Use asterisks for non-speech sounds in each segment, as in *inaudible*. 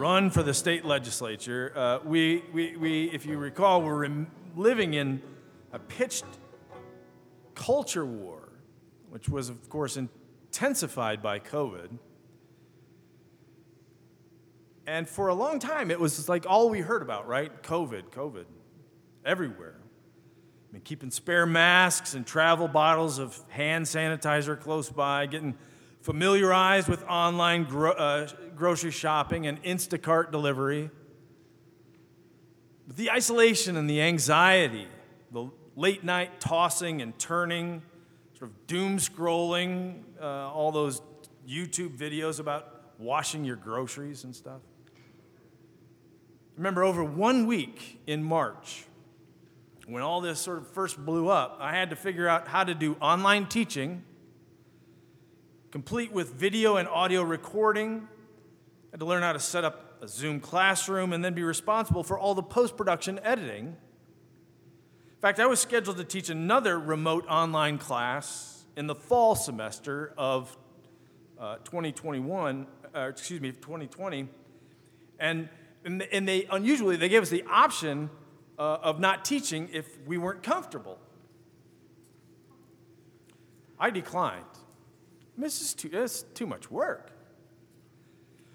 run for the state legislature. Uh, we, we, we, if you recall, we're rem- living in a pitched culture war, which was, of course, intensified by COVID. And for a long time, it was like all we heard about, right? COVID, COVID, everywhere. I mean, keeping spare masks and travel bottles of hand sanitizer close by, getting familiarized with online gro- uh, grocery shopping and Instacart delivery. But the isolation and the anxiety, the late night tossing and turning, sort of doom scrolling, uh, all those YouTube videos about washing your groceries and stuff. Remember, over one week in March, when all this sort of first blew up, I had to figure out how to do online teaching, complete with video and audio recording. I had to learn how to set up a Zoom classroom and then be responsible for all the post production editing. In fact, I was scheduled to teach another remote online class in the fall semester of uh, 2021, uh, excuse me, 2020. And, and they unusually, they gave us the option uh, of not teaching if we weren't comfortable. I declined. This is too, this is too much work.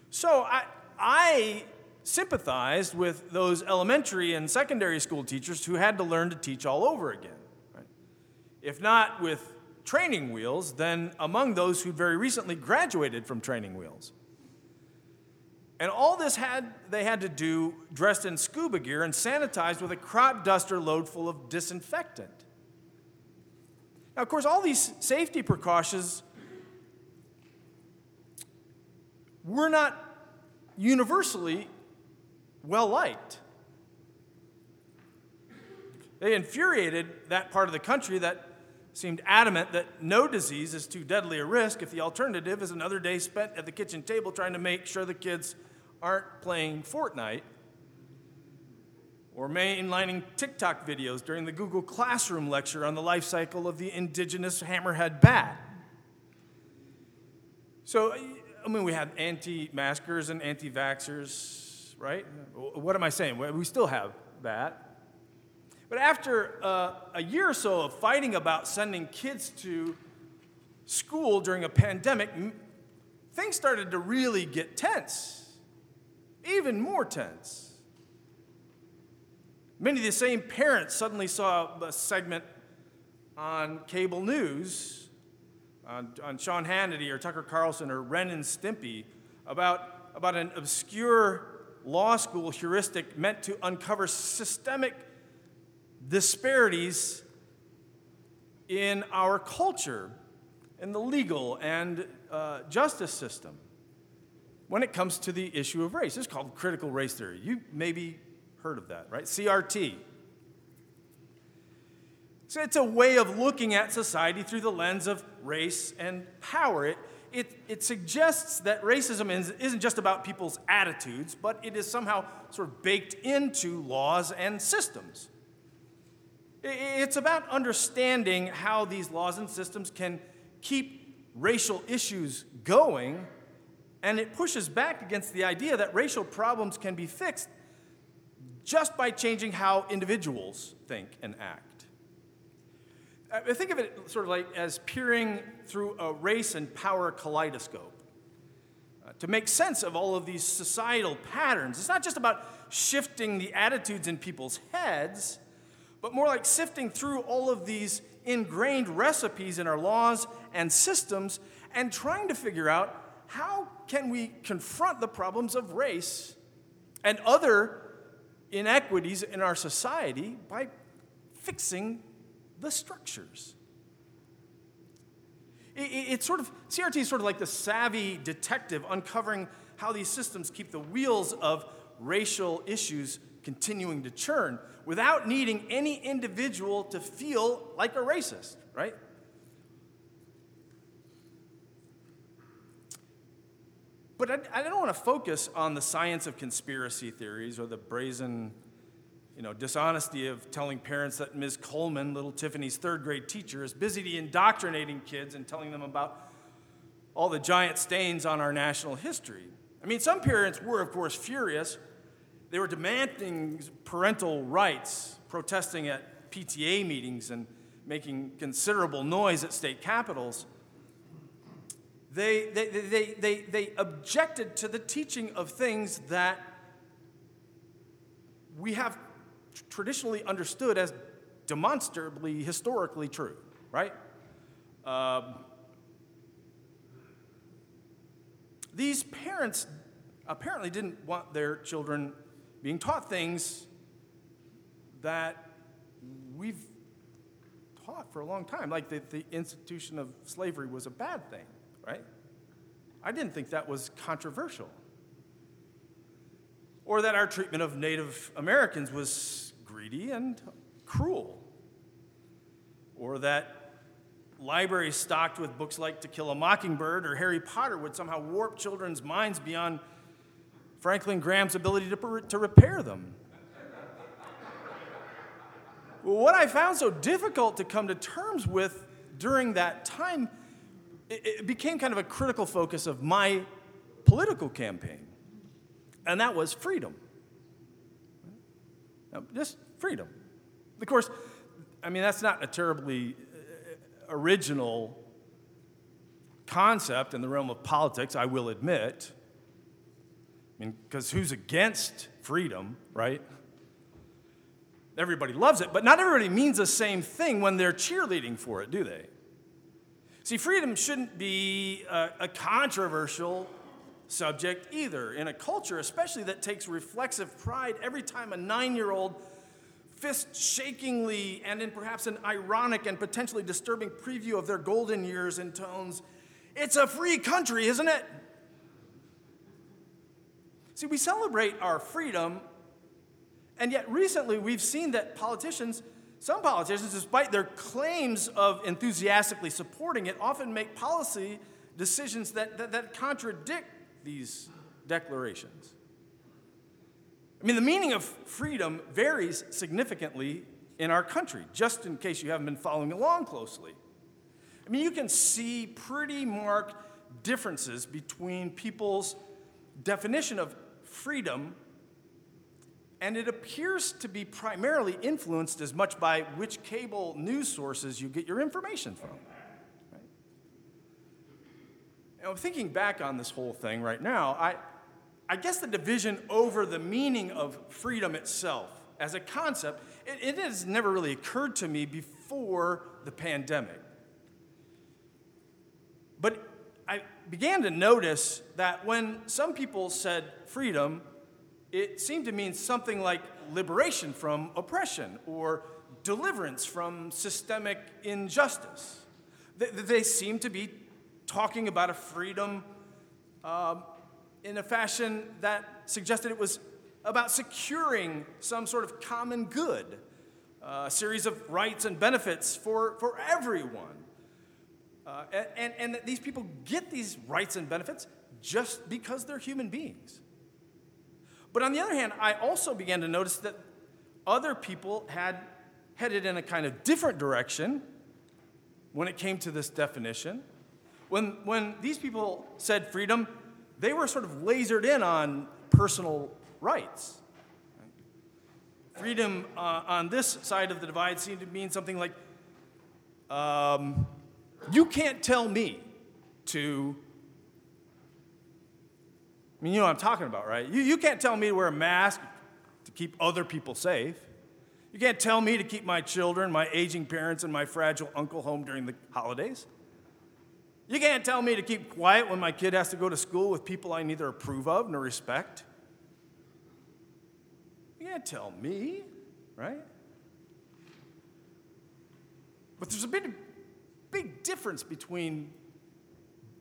So I, I sympathized with those elementary and secondary school teachers who had to learn to teach all over again. If not with training wheels, then among those who very recently graduated from training wheels. And all this had they had to do dressed in scuba gear and sanitized with a crop duster load full of disinfectant. Now, of course, all these safety precautions were not universally well liked. They infuriated that part of the country that seemed adamant that no disease is too deadly a risk if the alternative is another day spent at the kitchen table trying to make sure the kids aren't playing Fortnite or mainlining TikTok videos during the Google Classroom lecture on the life cycle of the indigenous hammerhead bat. So, I mean, we have anti maskers and anti vaxxers, right? What am I saying? We still have that. But after uh, a year or so of fighting about sending kids to school during a pandemic, things started to really get tense, even more tense. Many of the same parents suddenly saw a segment on cable news, on, on Sean Hannity or Tucker Carlson or Ren and Stimpy, about, about an obscure law school heuristic meant to uncover systemic disparities in our culture, in the legal and uh, justice system, when it comes to the issue of race. It's called critical race theory. You maybe heard of that, right? CRT. So it's a way of looking at society through the lens of race and power. It, it, it suggests that racism isn't just about people's attitudes, but it is somehow sort of baked into laws and systems. It's about understanding how these laws and systems can keep racial issues going, and it pushes back against the idea that racial problems can be fixed just by changing how individuals think and act. I think of it sort of like as peering through a race and power kaleidoscope uh, to make sense of all of these societal patterns. It's not just about shifting the attitudes in people's heads but more like sifting through all of these ingrained recipes in our laws and systems and trying to figure out how can we confront the problems of race and other inequities in our society by fixing the structures. It's sort of, CRT is sort of like the savvy detective uncovering how these systems keep the wheels of racial issues continuing to churn without needing any individual to feel like a racist, right? But I, I don't want to focus on the science of conspiracy theories or the brazen, you know, dishonesty of telling parents that Ms. Coleman, little Tiffany's third grade teacher, is busy indoctrinating kids and telling them about all the giant stains on our national history. I mean, some parents were, of course, furious. They were demanding parental rights, protesting at PTA meetings, and making considerable noise at state capitals. They, they, they, they, they objected to the teaching of things that we have traditionally understood as demonstrably historically true, right? Um, these parents apparently didn't want their children being taught things that we've taught for a long time, like that the institution of slavery was a bad thing, right? I didn't think that was controversial. Or that our treatment of Native Americans was greedy and cruel. Or that libraries stocked with books like To Kill a Mockingbird or Harry Potter would somehow warp children's minds beyond Franklin Graham's ability to, to repair them. what I found so difficult to come to terms with during that time, it, it became kind of a critical focus of my political campaign, and that was freedom. Just freedom. Of course, I mean, that's not a terribly uh, original concept in the realm of politics, I will admit. I mean, because who's against freedom, right? Everybody loves it, but not everybody means the same thing when they're cheerleading for it, do they? See, freedom shouldn't be a, a controversial subject either in a culture, especially that takes reflexive pride every time a nine year old fist shakingly and in perhaps an ironic and potentially disturbing preview of their golden years in tones, It's a free country, isn't it? See, we celebrate our freedom, and yet recently we've seen that politicians, some politicians, despite their claims of enthusiastically supporting it, often make policy decisions that, that, that contradict these declarations. I mean, the meaning of freedom varies significantly in our country, just in case you haven't been following along closely. I mean, you can see pretty marked differences between people's definition of freedom, and it appears to be primarily influenced as much by which cable news sources you get your information from. Right? Know, thinking back on this whole thing right now, I, I guess the division over the meaning of freedom itself as a concept, it, it has never really occurred to me before the pandemic. But I began to notice that when some people said freedom, it seemed to mean something like liberation from oppression or deliverance from systemic injustice. They, they seem to be talking about a freedom um, in a fashion that suggested it was about securing some sort of common good, a series of rights and benefits for, for everyone. Uh, and, and that these people get these rights and benefits just because they're human beings. But on the other hand, I also began to notice that other people had headed in a kind of different direction when it came to this definition. When, when these people said freedom, they were sort of lasered in on personal rights. Freedom uh, on this side of the divide seemed to mean something like um, you can't tell me to. I mean, you know what I'm talking about, right? You, you can't tell me to wear a mask to keep other people safe. You can't tell me to keep my children, my aging parents, and my fragile uncle home during the holidays. You can't tell me to keep quiet when my kid has to go to school with people I neither approve of nor respect. You can't tell me, right? But there's a big, big difference between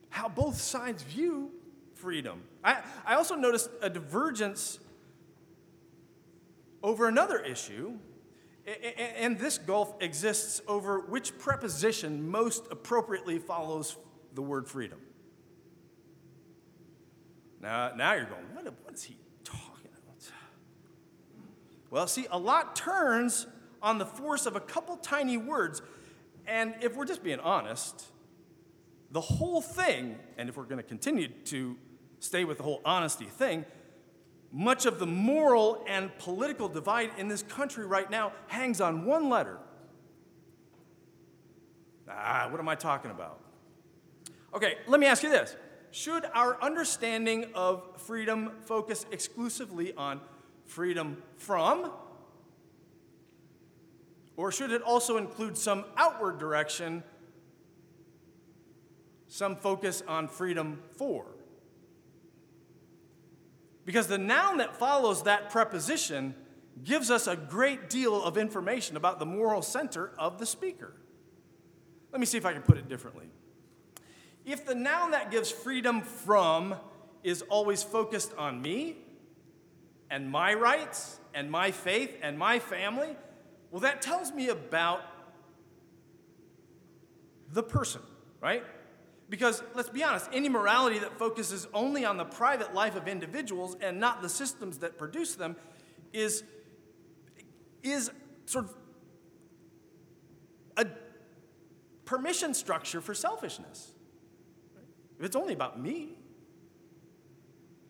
how both sides view freedom. I, I also noticed a divergence over another issue, and this gulf exists over which preposition most appropriately follows the word freedom. Now, now you're going, what, what is he talking about? Well, see, a lot turns on the force of a couple tiny words. And if we're just being honest, the whole thing, and if we're going to continue to stay with the whole honesty thing, much of the moral and political divide in this country right now hangs on one letter. Ah, what am I talking about? Okay, let me ask you this. Should our understanding of freedom focus exclusively on freedom from? Or should it also include some outward direction, some focus on freedom for? Because the noun that follows that preposition gives us a great deal of information about the moral center of the speaker. Let me see if I can put it differently. If the noun that gives freedom from is always focused on me and my rights and my faith and my family, well, that tells me about the person, right? Because let's be honest, any morality that focuses only on the private life of individuals and not the systems that produce them is, is sort of a permission structure for selfishness. If it's only about me.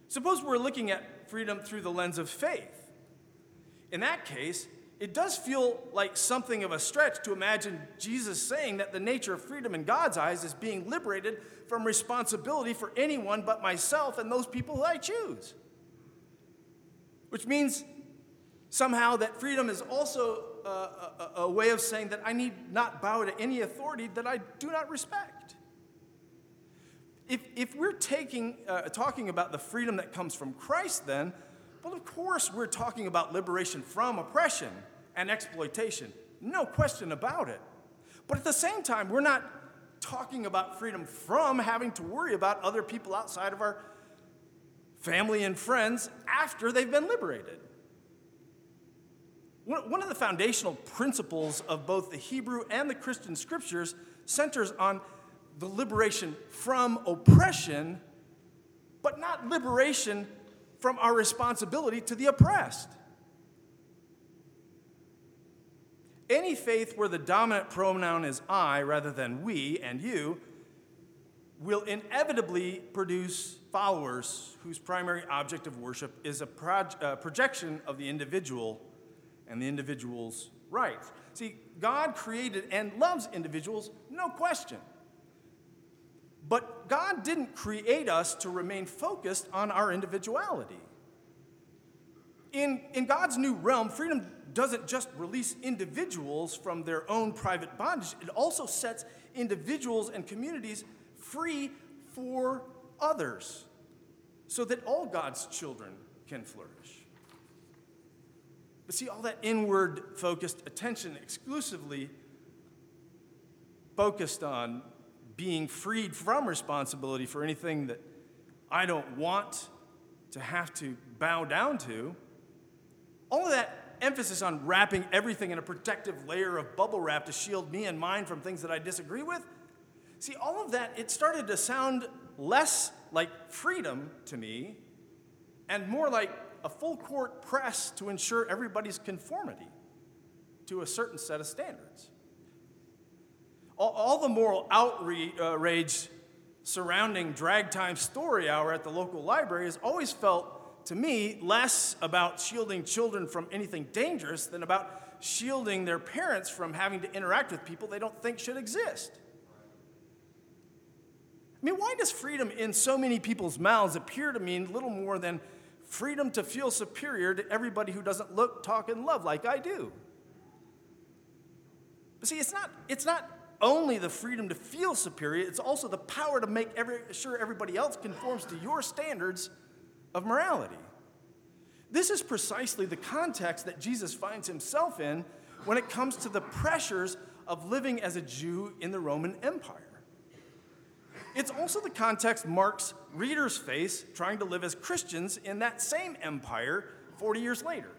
Suppose we're looking at freedom through the lens of faith. In that case, it does feel like something of a stretch to imagine Jesus saying that the nature of freedom in God's eyes is being liberated from responsibility for anyone but myself and those people who I choose. Which means somehow that freedom is also a, a, a, way of saying that I need not bow to any authority that I do not respect. If, if we're taking, uh, talking about the freedom that comes from Christ, then well, of course, we're talking about liberation from oppression and exploitation. No question about it. But at the same time, we're not talking about freedom from having to worry about other people outside of our family and friends after they've been liberated. One of the foundational principles of both the Hebrew and the Christian scriptures centers on the liberation from oppression, but not liberation from our responsibility to the oppressed. Any faith where the dominant pronoun is I rather than we and you will inevitably produce followers whose primary object of worship is a proj- uh, projection of the individual and the individual's rights. See, God created and loves individuals, no question. But God didn't create us to remain focused on our individuality. In, in God's new realm, freedom doesn't just release individuals from their own private bondage, it also sets individuals and communities free for others so that all God's children can flourish. But see, all that inward focused attention exclusively focused on being freed from responsibility for anything that I don't want to have to bow down to, all of that emphasis on wrapping everything in a protective layer of bubble wrap to shield me and mine from things that I disagree with, see, all of that, it started to sound less like freedom to me and more like a full court press to ensure everybody's conformity to a certain set of standards all, all the moral outrage uh, surrounding drag time story hour at the local library has always felt to me less about shielding children from anything dangerous than about shielding their parents from having to interact with people they don't think should exist. I mean, why does freedom in so many people's mouths appear to mean little more than freedom to feel superior to everybody who doesn't look, talk, and love like I do? But see, it's not, it's not only the freedom to feel superior, it's also the power to make every, sure everybody else conforms to your standards of morality. This is precisely the context that Jesus finds himself in when it comes to the pressures of living as a Jew in the Roman Empire. It's also the context Mark's readers face trying to live as Christians in that same empire 40 years later.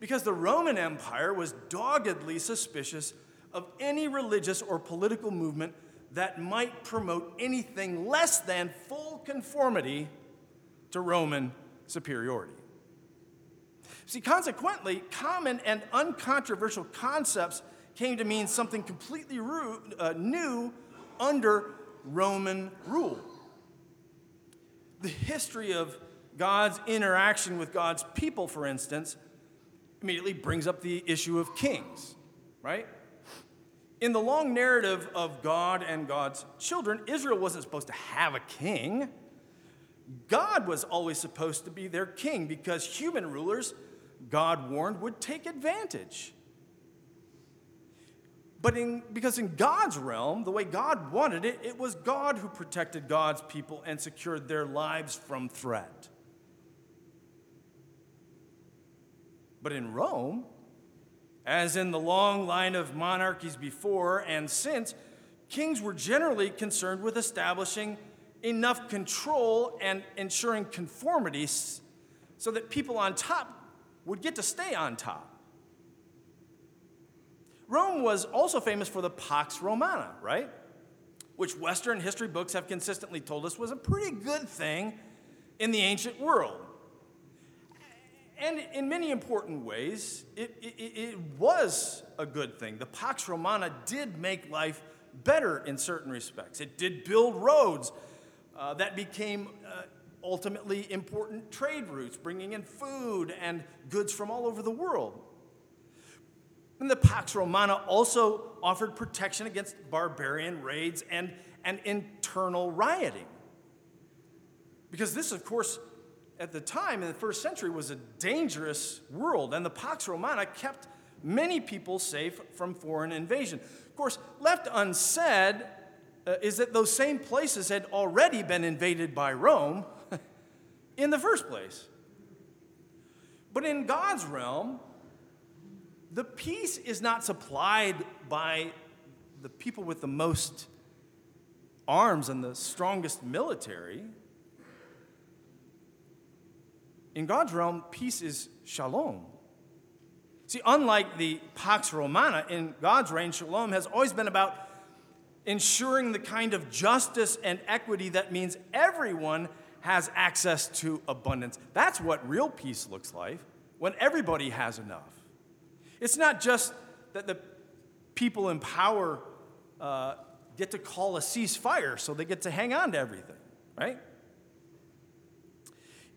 Because the Roman Empire was doggedly suspicious of any religious or political movement that might promote anything less than full conformity to Roman superiority. See, consequently, common and uncontroversial concepts came to mean something completely uh, new under Roman rule. the history of God's interaction with God's people, for instance, immediately brings up the issue of kings, right? In the long narrative of God and God's children, Israel wasn't supposed to have a king. God was always supposed to be their king because human rulers, God warned, would take advantage. But in, because in God's realm, the way God wanted it, it was God who protected God's people and secured their lives from threat. But in Rome, as in the long line of monarchies before and since, kings were generally concerned with establishing enough control and ensuring conformity so that people on top would get to stay on top. Rome was also famous for the Pax Romana, right? Which Western history books have consistently told us was a pretty good thing in the ancient world. And in many important ways, it, it, it, was a good thing. The Pax Romana did make life better in certain respects. It did build roads uh, that became uh, ultimately important trade routes, bringing in food and goods from all over the world. And the Pax Romana also offered protection against barbarian raids and, and internal rioting. Because this, of course, at the time in the first century was a dangerous world, and the Pax Romana kept many people safe from foreign invasion. Of course, left unsaid, uh, is that those same places had already been invaded by Rome *laughs* in the first place. But in God's realm, the peace is not supplied by the people with the most arms and the strongest military. In God's realm, peace is shalom. See, unlike the Pax Romana, in God's reign, shalom has always been about ensuring the kind of justice and equity that means everyone has access to abundance. That's what real peace looks like when everybody has enough. It's not just that the people in power uh, get to call a ceasefire so they get to hang on to everything, right?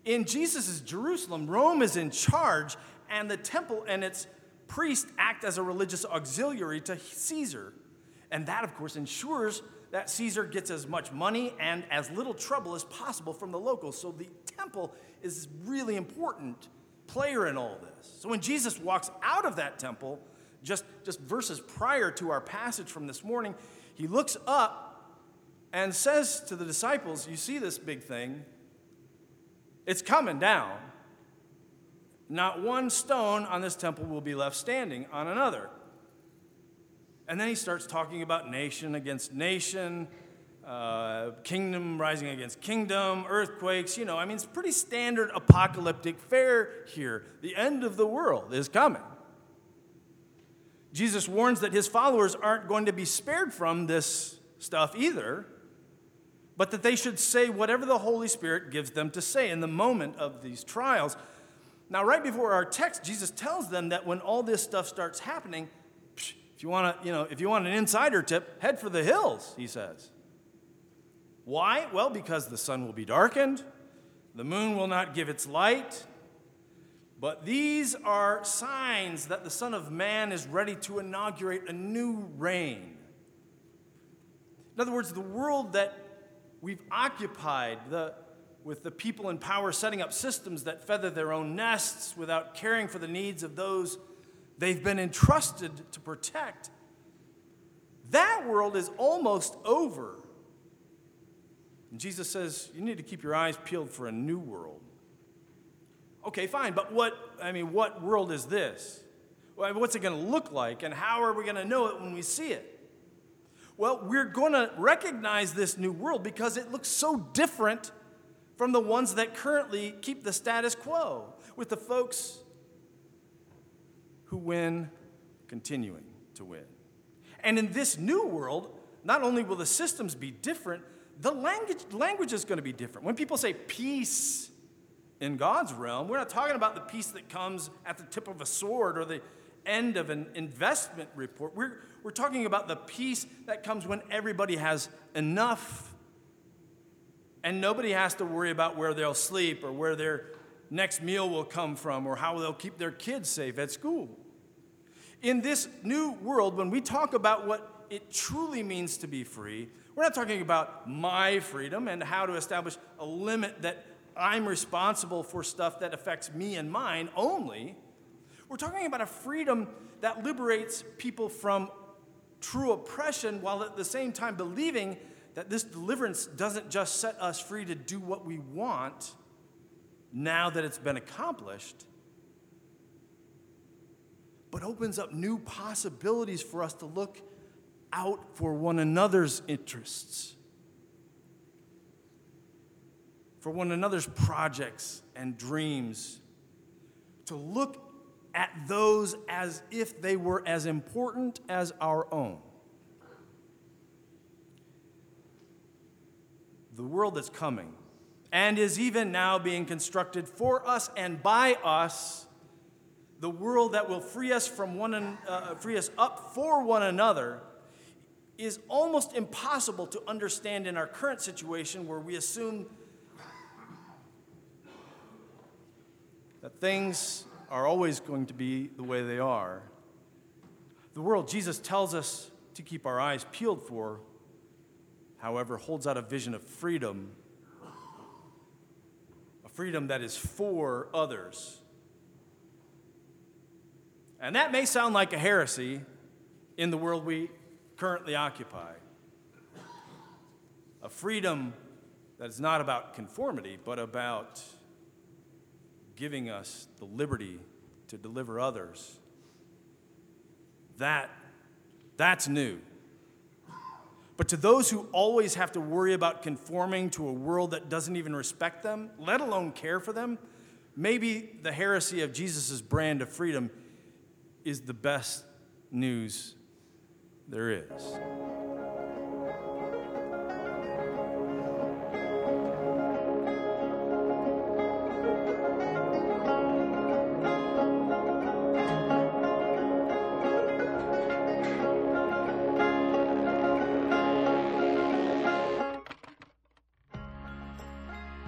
In Jesus' Jerusalem, Rome is in charge, and the temple and its priests act as a religious auxiliary to Caesar. And that, of course, ensures that Caesar gets as much money and as little trouble as possible from the locals. So the temple is really important player in all this. So when Jesus walks out of that temple, just, just verses prior to our passage from this morning, he looks up and says to the disciples, You see this big thing? It's coming down. Not one stone on this temple will be left standing on another. And then he starts talking about nation against nation, uh, kingdom rising against kingdom, earthquakes. You know, I mean, it's pretty standard apocalyptic fare here. The end of the world is coming. Jesus warns that his followers aren't going to be spared from this stuff either, but that they should say whatever the Holy Spirit gives them to say in the moment of these trials. Now, right before our text, Jesus tells them that when all this stuff starts happening, if you want to, you know, if you want an insider tip, head for the hills, he says. Why? Well, because the sun will be darkened, the moon will not give its light. But these are signs that the Son of Man is ready to inaugurate a new reign. In other words, the world that we've occupied, the, with the people in power setting up systems that feather their own nests without caring for the needs of those they've been entrusted to protect. That world is almost over. And Jesus says, You need to keep your eyes peeled for a new world. Okay, fine, but what, I mean, what world is this? What's it going to look like, and how are we going to know it when we see it? Well, we're going to recognize this new world because it looks so different from the ones that currently keep the status quo, with the folks who win continuing to win. And in this new world, not only will the systems be different, the language, language is going to be different. When people say peace in God's realm, we're not talking about the peace that comes at the tip of a sword or the end of an investment report. We're, we're talking about the peace that comes when everybody has enough And nobody has to worry about where they'll sleep or where their next meal will come from or how they'll keep their kids safe at school. In this new world, when we talk about what it truly means to be free, we're not talking about my freedom and how to establish a limit that I'm responsible for stuff that affects me and mine only. We're talking about a freedom that liberates people from true oppression while at the same time believing that this deliverance doesn't just set us free to do what we want now that it's been accomplished, but opens up new possibilities for us to look out for one another's interests, for one another's projects and dreams, to look at those as if they were as important as our own. The world that's coming and is even now being constructed for us and by us, the world that will free us from one uh, free us up for one another is almost impossible to understand in our current situation where we assume that things are always going to be the way they are. The world Jesus tells us to keep our eyes peeled for, however, holds out a vision of freedom, a freedom that is for others. And that may sound like a heresy in the world we currently occupy. A freedom that is not about conformity, but about giving us the liberty to deliver others. That, that's new. But to those who always have to worry about conforming to a world that doesn't even respect them, let alone care for them, maybe the heresy of Jesus' brand of freedom is the best news there is.